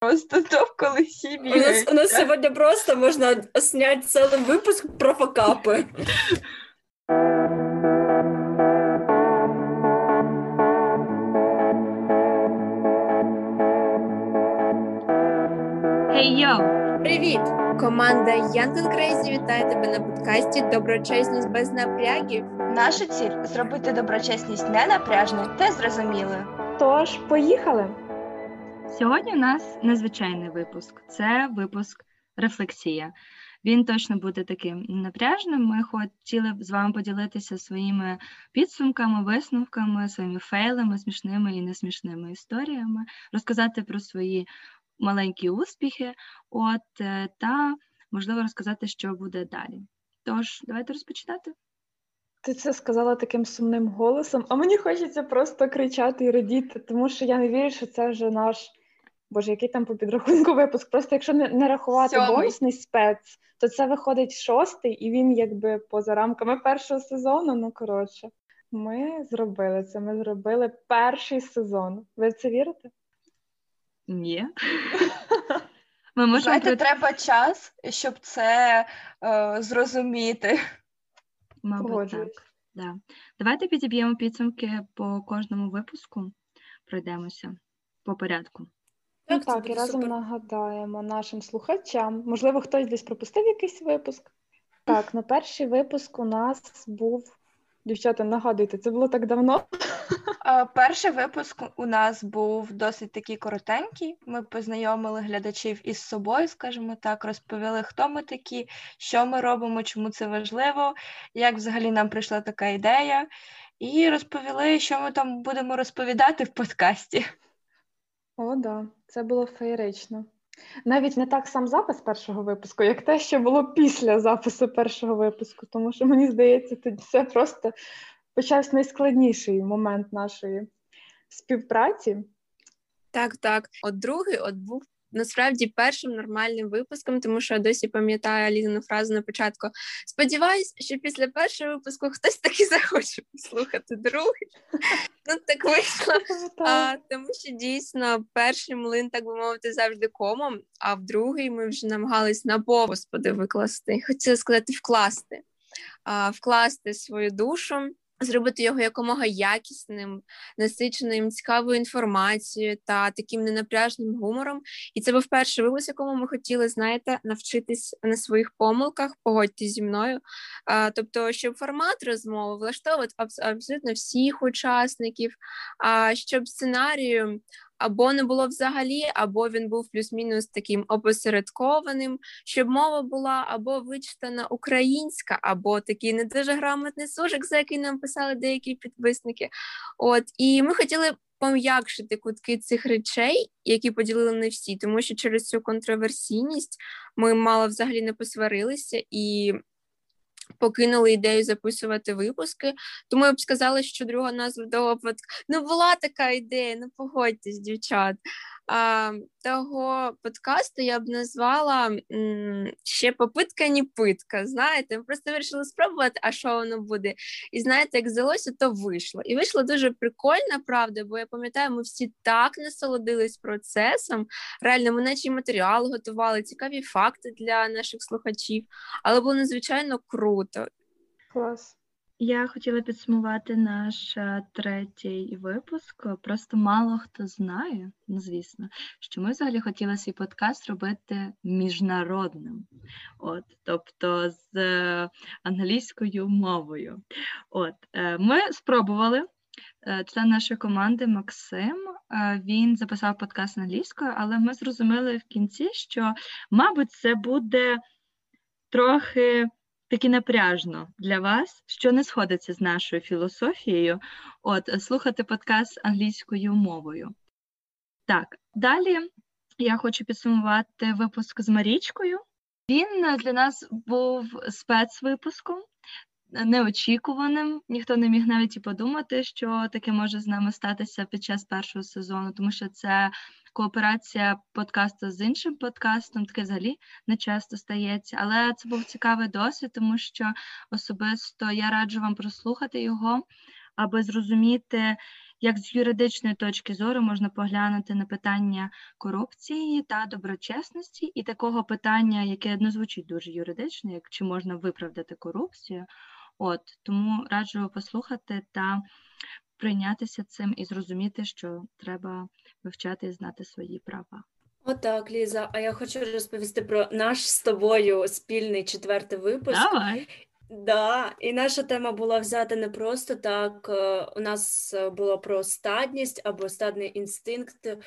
Просто то в колесі У нас, у нас сегодня просто можно снять целый выпуск про факапы. Хей йоу! Привіт! Команда Young and Crazy вітає тебе на подкасті Доброчесність без напрягів. Наша ціль зробити доброчесність не напряжною та зрозумілою. Тож, поїхали. Сьогодні у нас незвичайний випуск. Це випуск рефлексія. Він точно буде таким напряжним. Ми хотіли б з вами поділитися своїми підсумками, висновками, своїми фейлами, смішними і несмішними історіями, розказати про свої маленькі успіхи, от е, та можливо розказати, що буде далі. Тож, давайте розпочинати. Ти це сказала таким сумним голосом, а мені хочеться просто кричати і радіти, тому що я не вірю, що це вже наш. Боже, який там по підрахунку випуск? Просто якщо не, не рахувати Сьомий. бонусний спец, то це виходить шостий, і він якби поза рамками першого сезону. Ну коротше, ми зробили це. Ми зробили перший сезон. Ви в це вірите? Ні. Ми можемо Знаєте, треба час, щоб це е, зрозуміти. Мабуть, так. Да. Давайте підіб'ємо підсумки по кожному випуску. Пройдемося по порядку. Ну Так, так, і разом супер. нагадаємо нашим слухачам. Можливо, хтось десь пропустив якийсь випуск. Так, на перший випуск у нас був. Дівчата, нагадуйте, це було так давно. Е, Перший випуск у нас був досить такий коротенький. Ми познайомили глядачів із собою, скажімо так, розповіли, хто ми такі, що ми робимо, чому це важливо, як взагалі нам прийшла така ідея, і розповіли, що ми там будемо розповідати в подкасті. О, да, це було феєрично. Навіть не так сам запис першого випуску, як те, що було після запису першого випуску, тому що мені здається, тоді це просто почався найскладніший момент нашої співпраці. Так, так. От другий от був насправді першим нормальним випуском, тому що я досі пам'ятаю Аліну фразу на початку. Сподіваюсь, що після першого випуску хтось таки захоче послухати другий. Ну так вийшло. А, тому що дійсно перший млин, так би мовити, завжди комом, а в другий ми вже намагались на по господи викласти. Хотіла сказати вкласти, а, вкласти свою душу, зробити його якомога якісним, насиченим цікавою інформацією та таким ненапряжним гумором. І це був перший випуск, якому ми хотіли, знаєте, навчитись на своїх помилках, погодьтесь зі мною. А, тобто, щоб формат розмови влаштовувати абсолютно всіх учасників, а щоб сценарію або не було взагалі, або він був плюс-мінус таким опосередкованим, щоб мова була або вичитана українська, або такий не дуже грамотний сужик, за який нам писали деякі підписники. От і ми хотіли пом'якшити кутки цих речей, які поділили не всі, тому що через цю контроверсійність ми мало взагалі не посварилися і. Покинули ідею записувати випуски, тому я б сказала, що друга назва до под... ну була така ідея, ну погодьтесь, дівчат. А, того подкасту я б назвала ще попитка, ні питка. Знаєте, ми просто вирішили спробувати, а що воно буде. І знаєте, як здалося, то вийшло. І вийшло дуже прикольно, правда, бо я пам'ятаю, ми всі так насолодились процесом. Реально, ми наче матеріал готували, цікаві факти для наших слухачів, але було надзвичайно круто. Клас. Я хотіла підсумувати наш е, третій випуск. Просто мало хто знає, ну звісно, що ми взагалі хотіли свій подкаст робити міжнародним, от, тобто з е, англійською мовою. От, е, ми спробували. Член нашої команди Максим він записав подкаст англійською, але ми зрозуміли в кінці, що, мабуть, це буде трохи таки напряжно для вас, що не сходиться з нашою філософією, от слухати подкаст англійською мовою. Так, далі я хочу підсумувати випуск з Марічкою. Він е, для нас був спецвипуском, е, неочікуваним. Ніхто не міг навіть і подумати, що таке може з нами статися під час першого сезону, тому що це кооперація подкасту з іншим подкастом, таке взагалі не часто стається. Але це був цікавий досвід, тому що особисто я раджу вам прослухати його, аби зрозуміти, як з юридичної точки зору можна поглянути на питання корупції та доброчесності, і такого питання, яке не звучить дуже юридично, як чи можна виправдати корупцію. От тому раджу послухати та прийнятися цим і зрозуміти, що треба вивчати і знати свої права. Отак, Ліза. А я хочу розповісти про наш з тобою спільний четвертий випуск. Давай. Да, і наша тема була взята не просто так. е, У нас е, було про стадність або стадний інстинкт.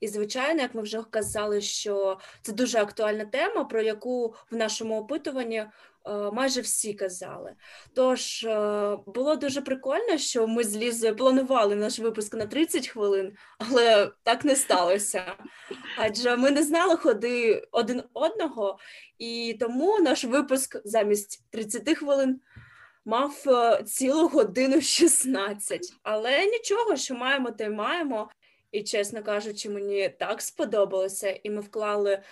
І, звичайно, як ми вже казали, що це дуже актуальна тема, про яку в нашому опитуванні майже всі казали. Тож е, було дуже прикольно, що ми з Лізою планували наш випуск на 30 хвилин, але так не сталося. Адже ми не знали ходи один одного, і тому наш випуск замість 30 хвилин мав е, цілу годину 16. Але нічого, що маємо, те й маємо. І, чесно кажучи, мені так сподобалося, і ми вклали е,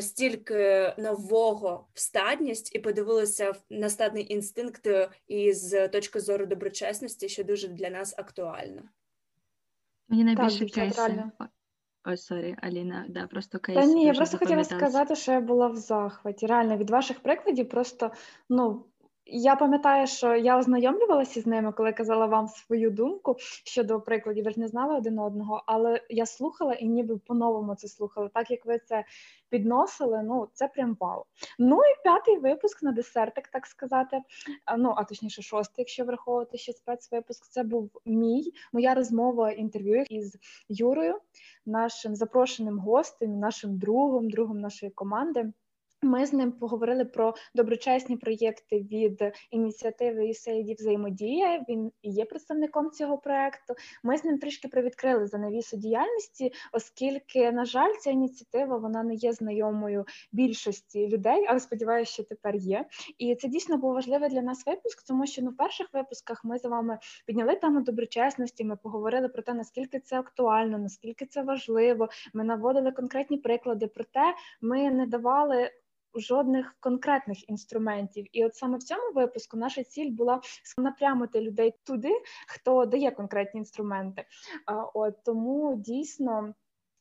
стільки нового в стадність і подивилися в- на стадний інстинкт е, із точки зору доброчесності, що дуже для нас актуально. Мені найбільше кейси. Ой, Ой, sorry, Аліна, да, просто кейс. Та ні, я просто хотіла сказати, що я була в захваті. Реально, від ваших прикладів просто, ну, я пам'ятаю, що я ознайомлювалася з ними, коли казала вам свою думку щодо прикладів. Ви ж не знали один одного, але я слухала і ніби по-новому це слухала. Так як ви це підносили, ну це прям вау. Ну і п'ятий випуск на десертик, так сказати. Ну, а точніше, шостий, якщо враховувати ще спецвипуск, це був мій, моя розмова інтерв'ю із Юрою, нашим запрошеним гостем, нашим другом, другом нашої команди. Ми з ним поговорили про доброчесні проєкти від ініціативи USAID взаємодія. Він є представником цього проекту. Ми з ним трішки привідкрили занавісу діяльності, оскільки, на жаль, ця ініціатива вона не є знайомою більшості людей, але сподіваюся, що тепер є. І це дійсно був важливий для нас випуск, тому що ну, в перших випусках ми з вами підняли тему доброчесності. Ми поговорили про те, наскільки це актуально, наскільки це важливо. Ми наводили конкретні приклади. Проте ми не давали жодних конкретних інструментів. І от саме в цьому випуску наша ціль була напрямити людей туди, хто дає конкретні інструменти. От тому дійсно.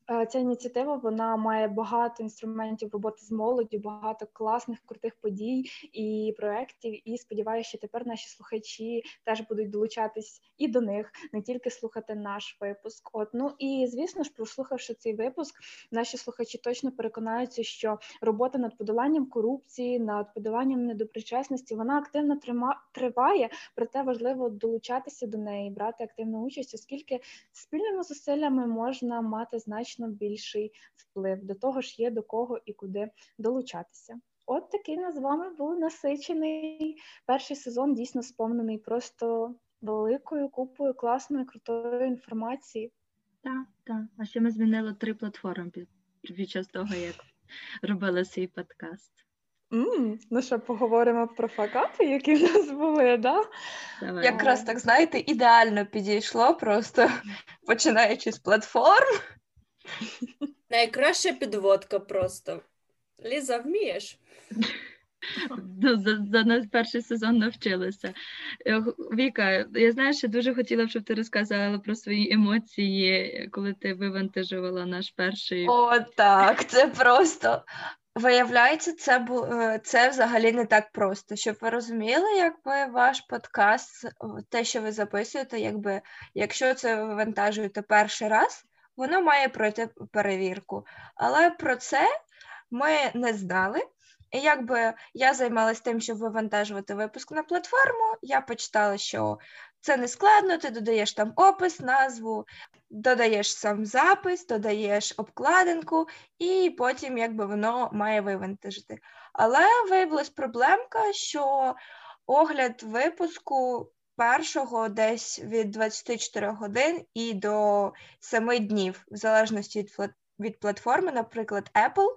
Е, Ця ініціатива вона має багато інструментів роботи з молоддю, багато класних крутих подій і проєктів. І сподіваюся, що тепер наші слухачі теж будуть долучатись і до них, не тільки слухати наш випуск. От ну і звісно ж, прослухавши цей випуск, наші слухачі точно переконаються, що робота над подоланням корупції, над подоланням недоброчесності, вона активно трима, триває, проте важливо долучатися до неї, брати активну участь, оскільки спільними зусиллями можна мати значно більший вплив. До того ж, є до кого і куди долучатися. От такий у нас з вами був насичений перший сезон, дійсно сповнений просто великою купою класної, крутої інформації. Так, так. А ще ми змінили три платформи під, під час того, як робили свій подкаст. м ну що, поговоримо про факапи, які в нас були, да? Давай. Якраз так, знаєте, ідеально підійшло, просто починаючи з платформ. Найкраща підводка просто. Ліза, вмієш? Ну, за, за нас перший сезон навчилися. Е, Віка, я знаю, що дуже хотіла, б, щоб ти розказала про свої емоції, коли ти вивантажувала наш перший. О, так, це просто. Виявляється, це бу... е, це взагалі не так просто. Щоб ви розуміли, якби ваш подкаст, те, що ви записуєте, якби якщо це ви вивантажуєте перший раз, воно має пройти перевірку. Але про це ми не знали. І якби я займалася тим, щоб вивантажувати випуск на платформу, я почитала, що це не складно, ти додаєш там опис, назву, додаєш сам запис, додаєш обкладинку, і потім якби воно має вивантажити. Але виявилась проблемка, що огляд випуску першого десь від 24 годин і до 7 днів, в залежності від, від платформи, наприклад, Apple,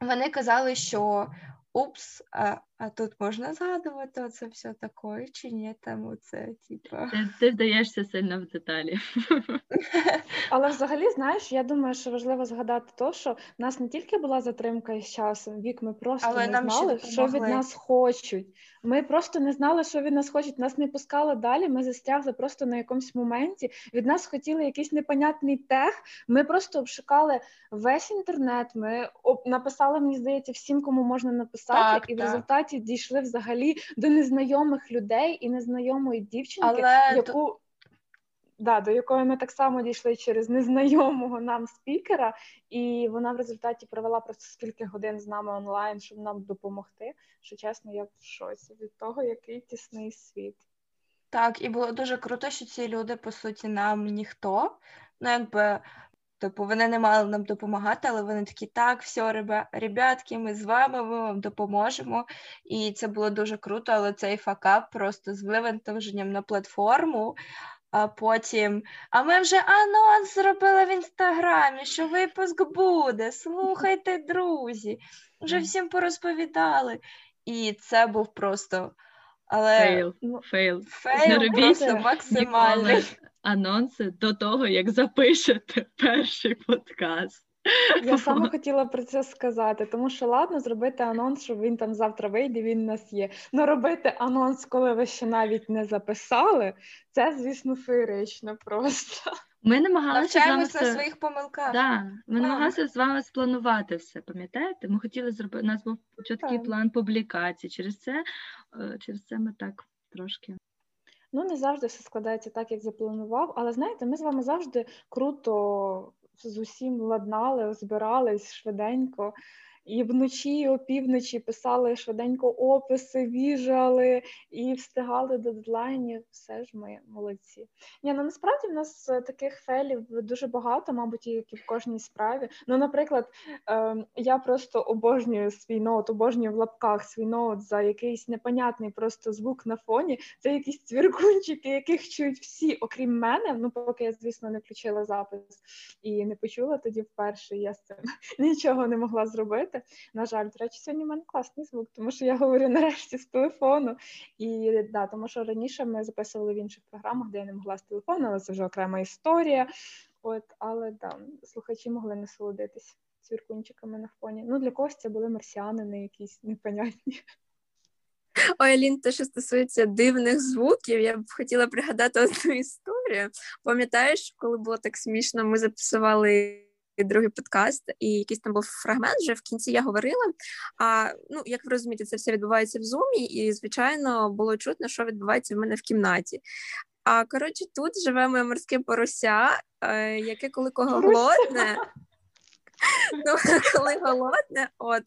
вони казали, що упс, а тут можна згадувати оце все таке, чи ні, там оце, типа. Ти, ти вдаєшся сильно в деталі. Але взагалі, знаєш, я думаю, що важливо згадати то, що в нас не тільки була затримка із часом, вік, ми просто Але не нам знали, що від нас хочуть. Ми просто не знали, що від нас хочуть. Нас не пускали далі. Ми застрягли просто на якомусь моменті. Від нас хотіли якийсь непонятний тех. Ми просто обшукали весь інтернет. Ми об- написали, мені здається, всім, кому можна написати, Так, і в так. Результаті дійшли взагалі до незнайомих людей і незнайомої дівчинки, Але яку да, до якої ми так само дійшли через незнайомого нам спікера, і вона в результаті провела просто скільки годин з нами онлайн, щоб нам допомогти. Що чесно, я в шоці від того, який тісний світ. Так, і було дуже круто, що ці люди, по суті, нам ніхто. Ну, якби, типу, вони не мали нам допомагати, але вони такі, так, все, ребя- ребятки, ми з вами, ми вам допоможемо. І це було дуже круто, але цей факап просто з вивантаженням на платформу. А потім, а ми вже анонс зробили в інстаграмі, що випуск буде. Слухайте, друзі, вже всім порозповідали. І це був просто. Але Fail, Ну, fail. fail Не робіть максимальний. Анонси до того, як запишете перший подкаст. Я саме хотіла про це сказати, тому що ладно зробити анонс, що він там завтра вийде, він у нас є. Ну робити анонс, коли ви ще навіть не записали, це, звісно, феєрично просто. Ми намагалися з вами на своїх помилках. Да, ми Так. намагалися з вами спланувати все, пам'ятаєте? Ми хотіли зробити, у нас був чіткий план публікацій. Через це, е, через це ми так трошки. Ну, не завжди все складається так, як запланував. Але знаєте, ми з вами завжди круто з усім ладнали, збирались швиденько. І вночі, опівночі писали швиденько описи, віжали і встигали до дедлайнів. Все ж ми молодці. Ні, ну насправді в нас е, таких фейлів дуже багато, мабуть, як і в кожній справі. Ну, наприклад, е, я просто обожнюю свій ноут, обожнюю в лапках свій ноут за якийсь непонятний просто звук на фоні. Це якісь цвіркунчики, яких чують всі, окрім мене. Ну, поки я, звісно, не включила запис і не почула тоді вперше. Я з цим нічого не могла зробити. На жаль, до речі, сьогодні в мене класний звук, тому що я говорю нарешті з телефону. І да, тому що раніше ми записували в інших програмах, де я не могла з телефону, але це вже окрема історія. От, але да, слухачі могли насолодитись цвіркунчиками на фоні. Ну, для когось це були марсіанини якісь непонятні. Ой, Алін, те, що стосується дивних звуків, я б хотіла пригадати одну історію. Пам'ятаєш, коли було так смішно, ми записували другий подкаст, і якийсь там був фрагмент, вже в кінці я говорила. А ну, як ви розумієте, це все відбувається в зумі, і звичайно було чутно, що відбувається в мене в кімнаті. А коротше, тут живе моє морське порося, е, яке коли кого голодне, ну, коли голодне, от.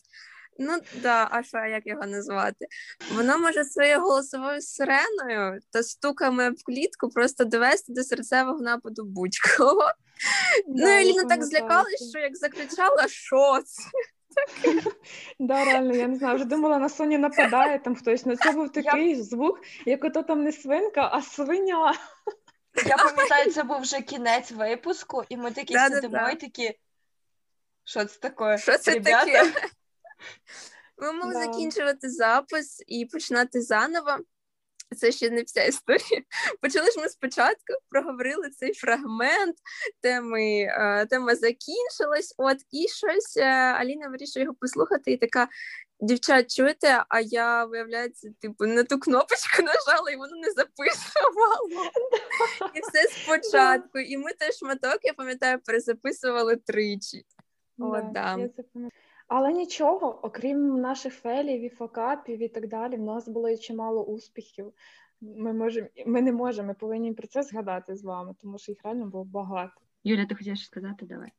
Ну да, а що як його назвати? Воно може своєю голосовою сиреною та стуками в клітку просто довести до серцевого нападу будь-кого. Ну, Да, я Еліна так злякалась, що як закричала, що це? Да, реально, я не знаю, вже думала, на Соні нападає там хтось. Ну це був такий звук, як ото там не свинка, а свиня. Я пам'ятаю, це був вже кінець випуску, і ми такі Да-да-да. сидимо і такі. Що це таке? Що це Ребята? таке? Ми мали Да. закінчувати запис і починати заново. Це ще не вся історія. Почали ж ми спочатку, проговорили цей фрагмент, теми, тема закінчилась. От і щось е, Аліна вирішує його послухати, і така. Дівчат, чуєте, а я, виявляється, типу, на ту кнопочку нажала, і воно не записувало. І все спочатку. І ми теж шматок, я пам'ятаю, перезаписували тричі. О, да. я. Але нічого, окрім наших фелів і факапів і так далі, в нас було і чимало успіхів. Ми можемо, ми не можемо, ми повинні про це згадати з вами, тому що їх реально було багато. Юля, ти хотіш сказати? Давай.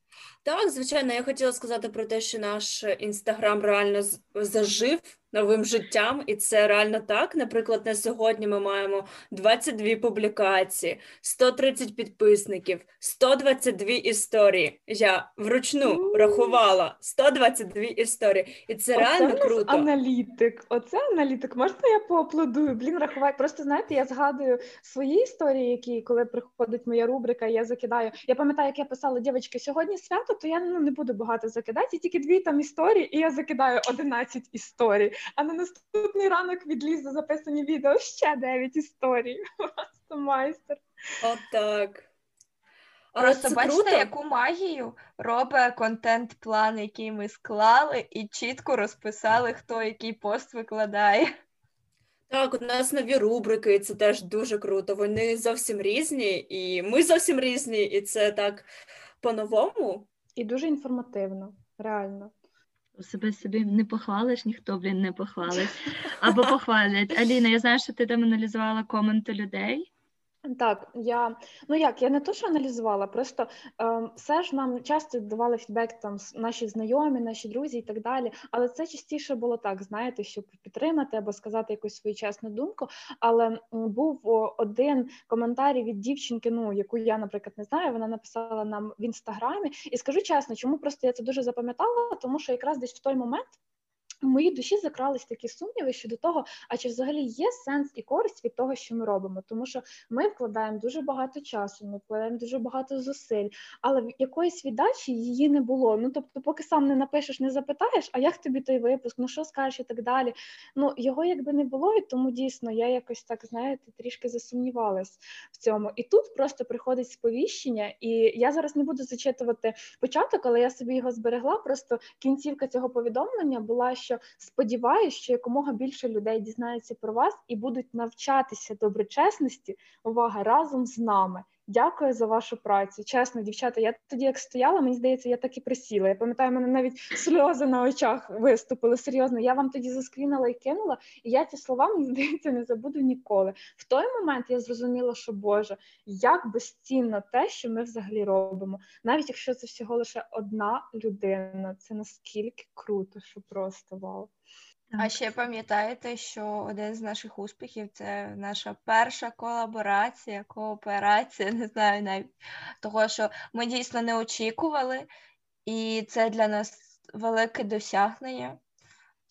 Так, звичайно, я хотіла сказати про те, що наш інстаграм реально зажив новим життям, і це реально так. Наприклад, на сьогодні ми маємо 22 публікації, 130 підписників, 122 історії. Я вручну Ууу. рахувала 122 історії, і це Оце реально круто. аналітик. Оце аналітик. Можна я поаплодую? Блін, рахувати. Просто знаєте, я згадую свої історії, які коли приходить моя рубрика, я закидаю. Я пам'ятаю, як я писала, дівчатки, сьогодні свято, то я ну, не буду багато закидати, тільки дві там історії, і я закидаю 11 історій. А на наступний ранок відлізу записані відео ще 9 історій. Просто майстер. Отак. Але Просто це бачите, круто. яку магію робить контент-план, який ми склали, і чітко розписали, хто який пост викладає. Так, у нас нові рубрики, і це теж дуже круто. Вони зовсім різні, і ми зовсім різні, і це так по-новому. І дуже інформативно, реально. Себе собі не похвалиш, ніхто, блін, не похвалить. Або похвалять. Аліна, я знаю, що ти там аналізувала коменти людей. Так, я ну як, я не то, що аналізувала, просто е, все ж нам часто давали фідбек там наші знайомі, наші друзі і так далі. Але це частіше було так, знаєте, щоб підтримати або сказати якусь свою чесну думку. Але був один коментар від дівчинки, ну яку я, наприклад, не знаю. Вона написала нам в інстаграмі, і скажу чесно, чому просто я це дуже запам'ятала, тому що якраз десь в той момент. В моїй душі закрались такі сумніви щодо того, а чи взагалі є сенс і користь від того, що ми робимо, тому що ми вкладаємо дуже багато часу, ми вкладаємо дуже багато зусиль, але якоїсь віддачі її не було. Ну тобто, поки сам не напишеш, не запитаєш, а як тобі той випуск, ну що скажеш і так далі. Ну його якби не було, і тому дійсно я якось так знаєте трішки засумнівалась в цьому. І тут просто приходить сповіщення, і я зараз не буду зачитувати початок, але я собі його зберегла. Просто кінцівка цього повідомлення була, що сподіваюся, що якомога більше людей дізнаються про вас і будуть навчатися доброчесності. Увага разом з нами. Дякую за вашу працю. Чесно, дівчата. Я тоді як стояла, мені здається, я так і присіла. Я пам'ятаю, мене навіть сльози на очах виступили. Серйозно, я вам тоді заскрінила і кинула, і я ці слова мені здається не забуду ніколи. В той момент я зрозуміла, що Боже, як безцінно те, що ми взагалі робимо, навіть якщо це всього лише одна людина, це наскільки круто, що просто вау. А ще пам'ятаєте, що один з наших успіхів це наша перша колаборація, кооперація, не знаю навіть того, що ми дійсно не очікували, і це для нас велике досягнення.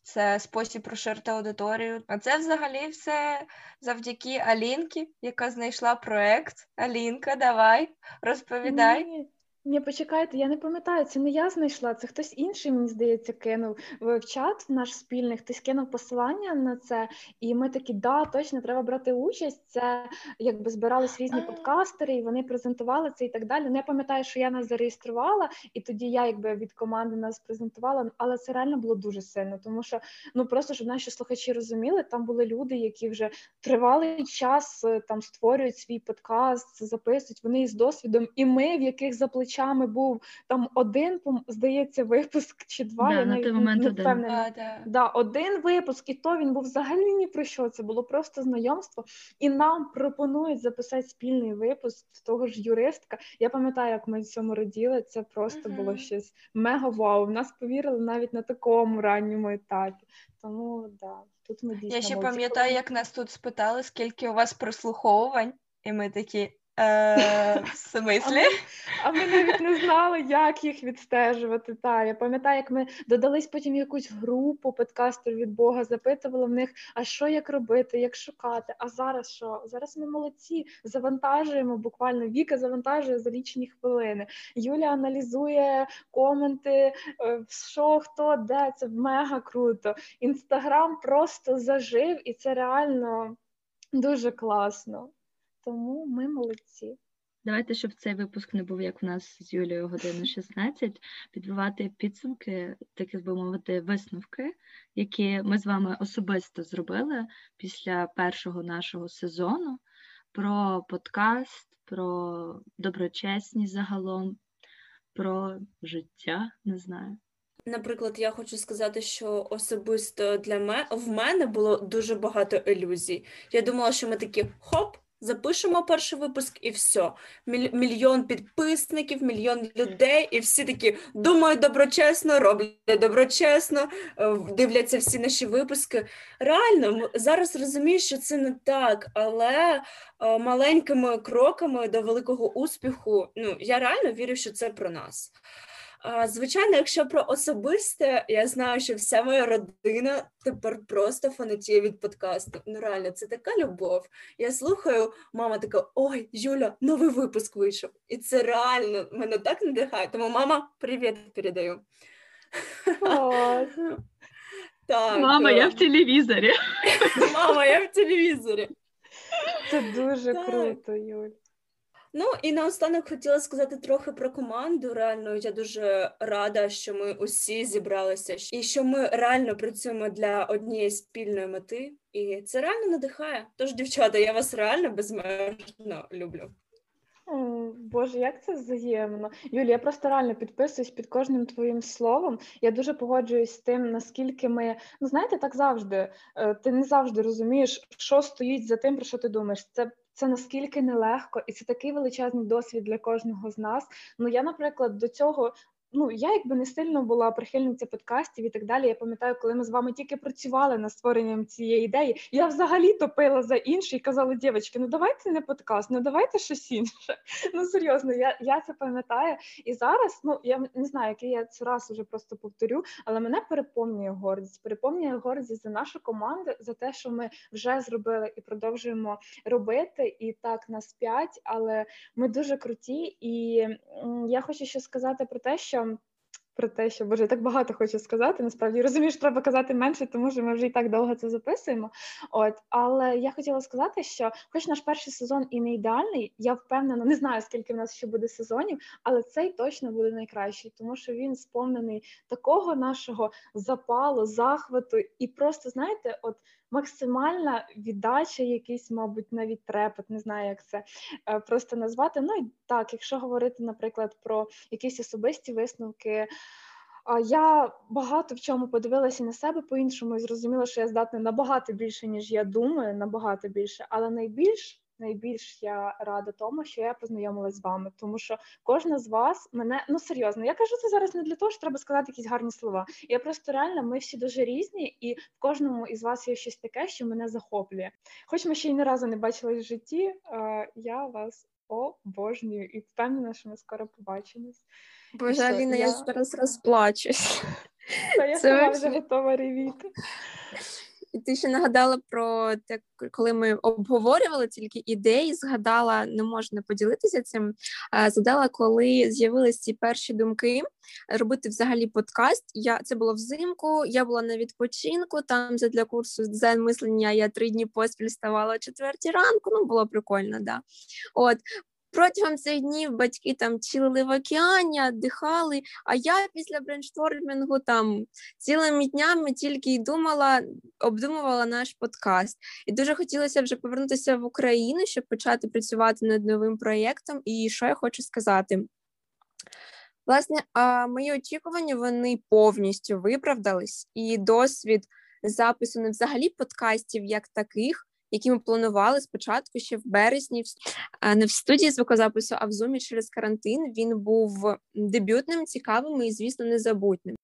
Це спосіб розширити аудиторію. А це взагалі все завдяки Алінки, яка знайшла проект. Алінка, давай, розповідай. Ні, ні, почекайте, я не пам'ятаю, це не я знайшла, це хтось інший, мені здається, кинув в чат наш спільний, хтось кинув посилання на це, і ми такі, да, точно, треба брати участь. Це якби збирались різні подкастери, і вони презентували це і так далі. Ну, я пам'ятаю, що я нас зареєструвала, і тоді я якби від команди нас презентувала, але це реально було дуже сильно, тому що ну просто щоб наші слухачі розуміли, там були люди, які вже тривалий час е, там створюють свій подкаст, записують вони із досвідом, і ми, в яких за плечами був там один, здається, випуск чи два. Да, я на навіть той момент не один. Да, да. Да, один випуск, і то він був взагалі ні про що. Це було просто знайомство. І нам пропонують записати спільний випуск того ж юристка. Я пам'ятаю, як ми в цьому раділи. Це просто було щось мега вау. В нас повірили навіть на такому ранньому етапі. Тому да, тут ми дійсно Я ще молодці. пам'ятаю, як нас тут спитали, скільки у вас прослуховувань, і ми такі. Е, в смислі? А ми навіть не знали, як їх відстежувати. Та я пам'ятаю, як ми додались потім якусь групу подкастерів від Бога, запитували в них, а що як робити, як шукати. А зараз що? Зараз ми молодці, завантажуємо буквально Віка завантажує за лічені хвилини. Юля аналізує коменти, е, що хто де. Це мега круто. Інстаграм просто зажив, і це реально дуже класно. Тому ми молодці. Давайте, щоб цей випуск не був як в нас з Юлією годину 16, підбивати підсумки, таких би мовити, висновки, які ми з вами особисто зробили після першого нашого сезону про подкаст, про доброчесність загалом, про життя, не знаю. Наприклад, я хочу сказати, що особисто для мене в мене було дуже багато ілюзій. Я думала, що ми такі хоп, запишемо перший випуск і все. Міль- мільйон підписників, мільйон людей, і всі такі думають доброчесно, роблять доброчесно, е, дивляться всі наші випуски. Реально, зараз розумію, що це не так, але е, маленькими кроками до великого успіху, ну я реально вірю, що це про нас. Звичайно, якщо про особисте, я знаю, що вся моя родина тепер просто фанатіє від подкасту. Ну реально, це така любов. Я слухаю, мама така: ой, Юля, новий випуск вийшов. І це реально мене так надихає. Тому мама, привіт передаю. Так, Мама, я в телевізорі. Мама, я в телевізорі. Це дуже так. круто, Юль. Ну і наостанок хотіла сказати трохи про команду. Реально, я дуже рада, що ми усі зібралися і що ми реально працюємо для однієї спільної мети, і це реально надихає. Тож, дівчата, я вас реально безмежно люблю. Боже, як це взаємно. Юлі, я просто реально підписуюсь під кожним твоїм словом. Я дуже погоджуюсь з тим, наскільки ми, ну знаєте, так завжди. Е, ти не завжди розумієш, що стоїть за тим, про що ти думаєш. Це це наскільки нелегко, і це такий величезний досвід для кожного з нас. Ну я, наприклад, до цього ну я якби не сильно була прихильниця подкастів і так далі. Я пам'ятаю, коли ми з вами тільки працювали над створенням цієї ідеї, я взагалі топила за інше і казала, дівчатки, ну давайте не подкаст, ну давайте щось інше. Ну серйозно, я я це пам'ятаю. І зараз, ну я не знаю, який я це раз уже просто повторю, але мене переповнює гордість. Переповнює гордість за нашу команду, за те, що ми вже зробили і продовжуємо робити. І так нас п'ять, але ми дуже круті. І я хочу ще сказати про те, що про те, що Боже, я так багато хочу сказати. Насправді розумію, що треба казати менше, тому що ми вже і так довго це записуємо. От, але я хотіла сказати, що, хоч наш перший сезон і не ідеальний, я впевнена, не знаю скільки в нас ще буде сезонів, але цей точно буде найкращий, тому що він сповнений такого нашого запалу, захвату, і просто знаєте, от максимальна віддача, якийсь, мабуть, навіть трепет, не знаю, як це е, просто назвати. Ну і так, якщо говорити, наприклад, про якісь особисті висновки. Я багато в чому подивилася на себе по-іншому і зрозуміла, що я здатна набагато більше, ніж я думаю, набагато більше, але найбільш найбільш я рада тому, що я познайомилась з вами, тому що кожна з вас мене ну серйозно. Я кажу це зараз не для того, що треба сказати якісь гарні слова. Я просто реально ми всі дуже різні, і в кожному із вас є щось таке, що мене захоплює. Хоч ми ще й не разу не бачились в житті, я вас обожнюю і впевнена, що ми скоро побачимось. Боже, Аліна, я... я зараз розплачусь. Та я сама вже готова ревіти. Ти ще нагадала про те, коли ми обговорювали тільки ідеї, згадала, не можна поділитися цим. Згадала, коли з'явилися ці перші думки робити взагалі подкаст. Я це було взимку. Я була на відпочинку. Там для курсу дизайн мислення я три дні поспіль ставала о четвертій ранку. Ну було прикольно, да. От Протягом цих днів батьки там чилили в океані, дихали. А я після брейнштормінгу там цілими днями тільки й думала, обдумувала наш подкаст. І дуже хотілося вже повернутися в Україну, щоб почати працювати над новим проєктом. І що я хочу сказати? Власне, а мої очікування вони повністю виправдались, і досвід запису не взагалі подкастів як таких які ми планували спочатку ще в березні, не в студії звукозапису, а в зумі через карантин. Він був дебютним, цікавим і, звісно, незабутним.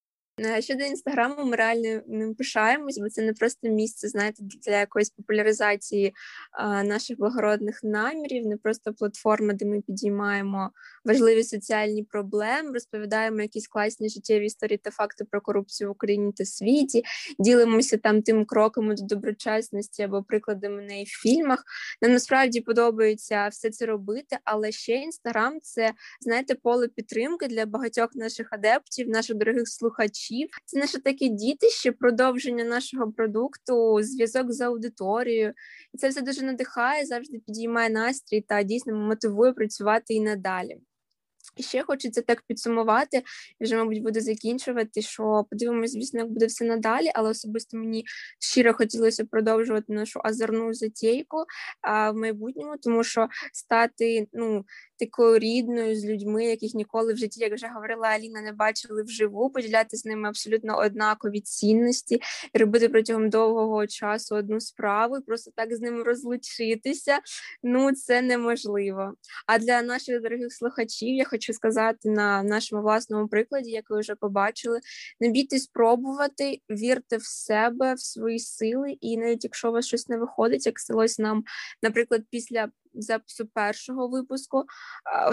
Е, щодо інстаграму, ми реально ним пишаємось, бо це не просто місце, знаєте, для якоїсь популяризації а, наших благородних намірів, не просто платформа, де ми підіймаємо важливі соціальні проблеми, розповідаємо якісь класні життєві історії та факти про корупцію в Україні та світі, ділимося там тим кроками до доброчесності або прикладами неї в фільмах. Нам насправді подобається все це робити, але ще інстаграм це знаєте поле підтримки для багатьох наших адептів, наших дорогих слухачів глядачів. Це наше таке дітище, продовження нашого продукту, зв'язок з аудиторією. І це все дуже надихає, завжди підіймає настрій та дійсно мотивує працювати і надалі. І ще хочеться так підсумувати, і вже, мабуть, буду закінчувати. Що подивимося, звісно, як буде все надалі, але особисто мені щиро хотілося продовжувати нашу азерну затійку а, в майбутньому, тому що стати ну такою рідною з людьми, яких ніколи в житті, як вже говорила Аліна, не бачили вживу, поділяти з ними абсолютно однакові цінності, робити протягом довгого часу одну справу, і просто так з ними розлучитися. Ну це неможливо. А для наших дорогих слухачів я хочу сказати на нашому власному прикладі, як ви вже побачили, не бійтесь спробувати, вірте в себе, в свої сили, і навіть якщо у вас щось не виходить, як сталося нам, наприклад, після запису першого випуску.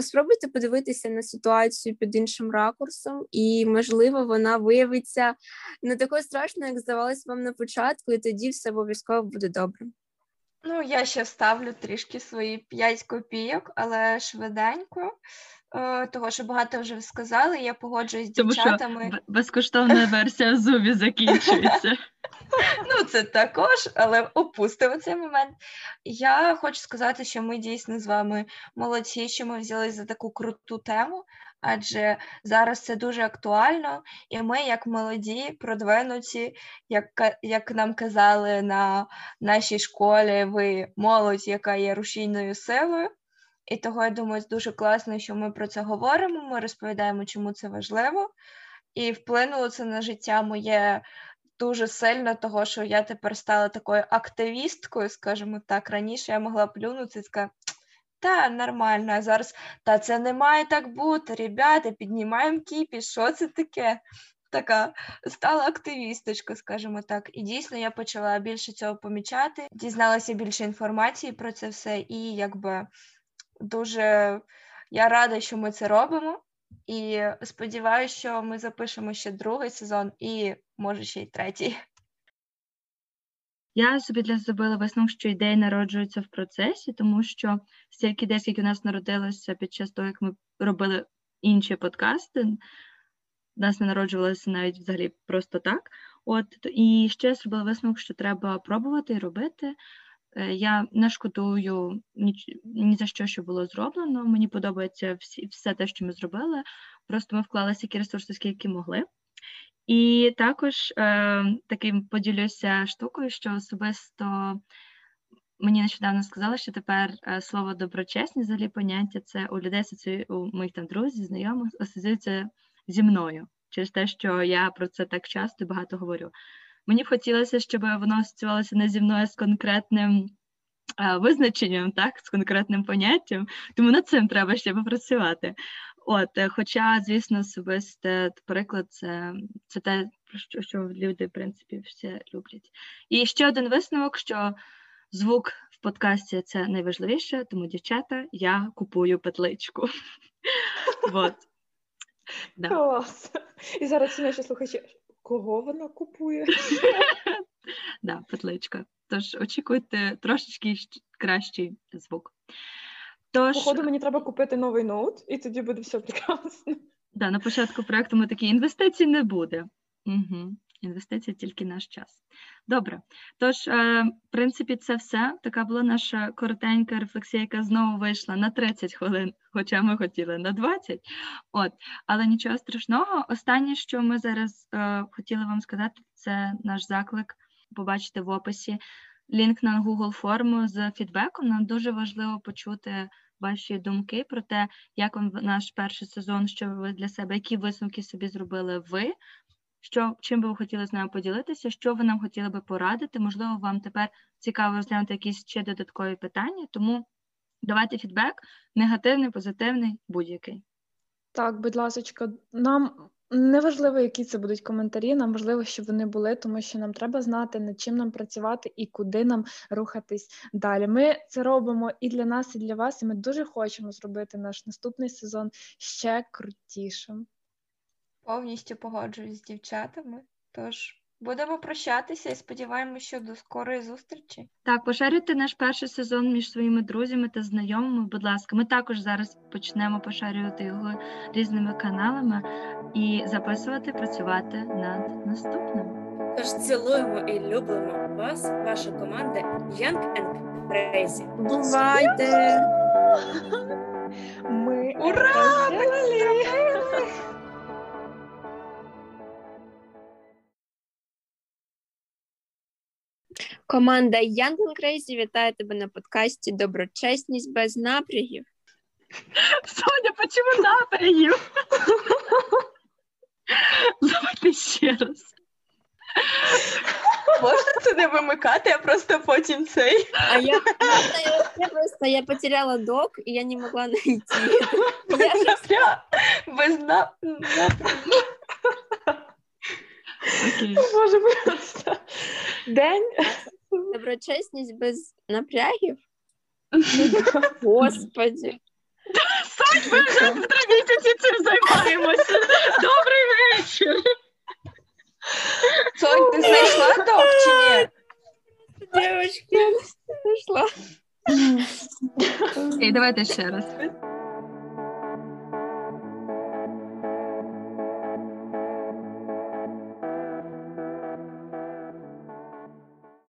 Спробуйте подивитися на ситуацію під іншим ракурсом, і, можливо, вона виявиться не такою страшною, як здавалось вам на початку, і тоді все обов'язково буде добре. Ну, я ще ставлю трішки свої 5 копійок, але швиденько. Е, того, що багато вже сказали, я погоджуюсь з дівчатами. Тому що безкоштовна версія зубі закінчується. Ну, це також, але опустимо цей момент. Я хочу сказати, що ми дійсно з вами молодці, що ми взялись за таку круту тему, адже зараз це дуже актуально, і ми, як молоді, продвинуті, як як нам казали на нашій школі, ви молодь, яка є рушійною силою. І того я думаю, дуже класно, що ми про це говоримо. Ми розповідаємо, чому це важливо, і вплинуло це на життя моє дуже сильно, того що я тепер стала такою активісткою, скажімо так. Раніше я могла плюнути і сказати, та нормально, а зараз та це не має так бути. Ребята, піднімаємо кіпі, що це таке? Така стала активісточка, скажімо так, і дійсно я почала більше цього помічати, дізналася більше інформації про це все, і якби дуже я рада, що ми це робимо. І сподіваюся, що ми запишемо ще другий сезон і може ще й третій. Я собі для зробила висновок, що ідеї народжуються в процесі, тому що стільки ідей, скільки у нас народилося під час того, як ми робили інші подкасти, у нас не народжувалося навіть взагалі просто так. От і ще зробила висновок, що треба пробувати і робити. Е, я не шкодую ні, за що, що було зроблено. Мені подобається всі, все те, що ми зробили. Просто ми вклали стільки ресурсів, скільки могли. І також е, таким поділюся штукою, що особисто мені нещодавно сказали, що тепер е, слово доброчесність, взагалі поняття це у людей у моїх там друзів, знайомих асоціюється зі мною через те, що я про це так часто і багато говорю. Мені б хотілося, щоб воно асоціювалося не зі мною з конкретним а, визначенням, так, з конкретним поняттям, тому над цим треба ще попрацювати. От, е, Хоча, звісно, особисте приклад, це це те, що, що люди, в принципі, всі люблять. І ще один висновок, що звук в подкасті це найважливіше, тому, дівчата, я купую петличку. Клас. І зараз наші слухачі. Кого вона купує? Да, петличка. Тож очікуйте трошечки кращий звук. Тож... Походу, мені треба купити новий ноут, і тоді буде все прекрасно. Да, на початку проекту ми такі інвестицій не буде. Угу. Інвестиції тільки наш час. Добре. Тож, е, в принципі, це все. Така була наша коротенька рефлексія, яка знову вийшла на 30 хвилин, хоча ми хотіли на 20. От, але нічого страшного. Останнє, що ми зараз е, хотіли вам сказати, це наш заклик. Побачите в описі лінк на Google форму з фідбеком. Нам дуже важливо почути. Ваші думки про те, як вам наш перший сезон, що ви для себе, які висновки собі зробили ви що чим би ви хотіли з нами поділитися, що ви нам хотіли би порадити. Можливо, вам тепер цікаво розглянути якісь ще додаткові питання, тому давайте фідбек, негативний, позитивний, будь-який. Так, будь ласка, нам неважливо, які це будуть коментарі, нам важливо, щоб вони були, тому що нам треба знати, над чим нам працювати і куди нам рухатись далі. Ми це робимо і для нас, і для вас, і ми дуже хочемо зробити наш наступний сезон ще крутішим. Повністю погоджуюсь з дівчатами. Тож будемо прощатися і сподіваємося, що до скорої зустрічі. Так, поширюйте наш перший сезон між своїми друзями та знайомими. Будь ласка, ми також зараз почнемо поширювати його різними каналами і записувати, працювати над наступним. Тож цілуємо і любимо вас, ваша команда Young and Crazy. Бувайте! Ми Ура! Команда Young and Crazy вітає тебе на подкасті Доброчесність без напрягів. Соня, почему напрягів? Давайте ще раз. Можна це не вимикати, а просто потім цей. А я, я, я просто я потеряла док, і я не могла найти. Я... Без напрягів. Окей. Боже, просто. День. Доброчесність без напрягів. Господи. Сонь, ми вже три місяці цим займаємося. Добрий вечір. Сонь, ти знайшла ток чи ні? Дівчатки. Знайшла. Окей, давайте ще раз.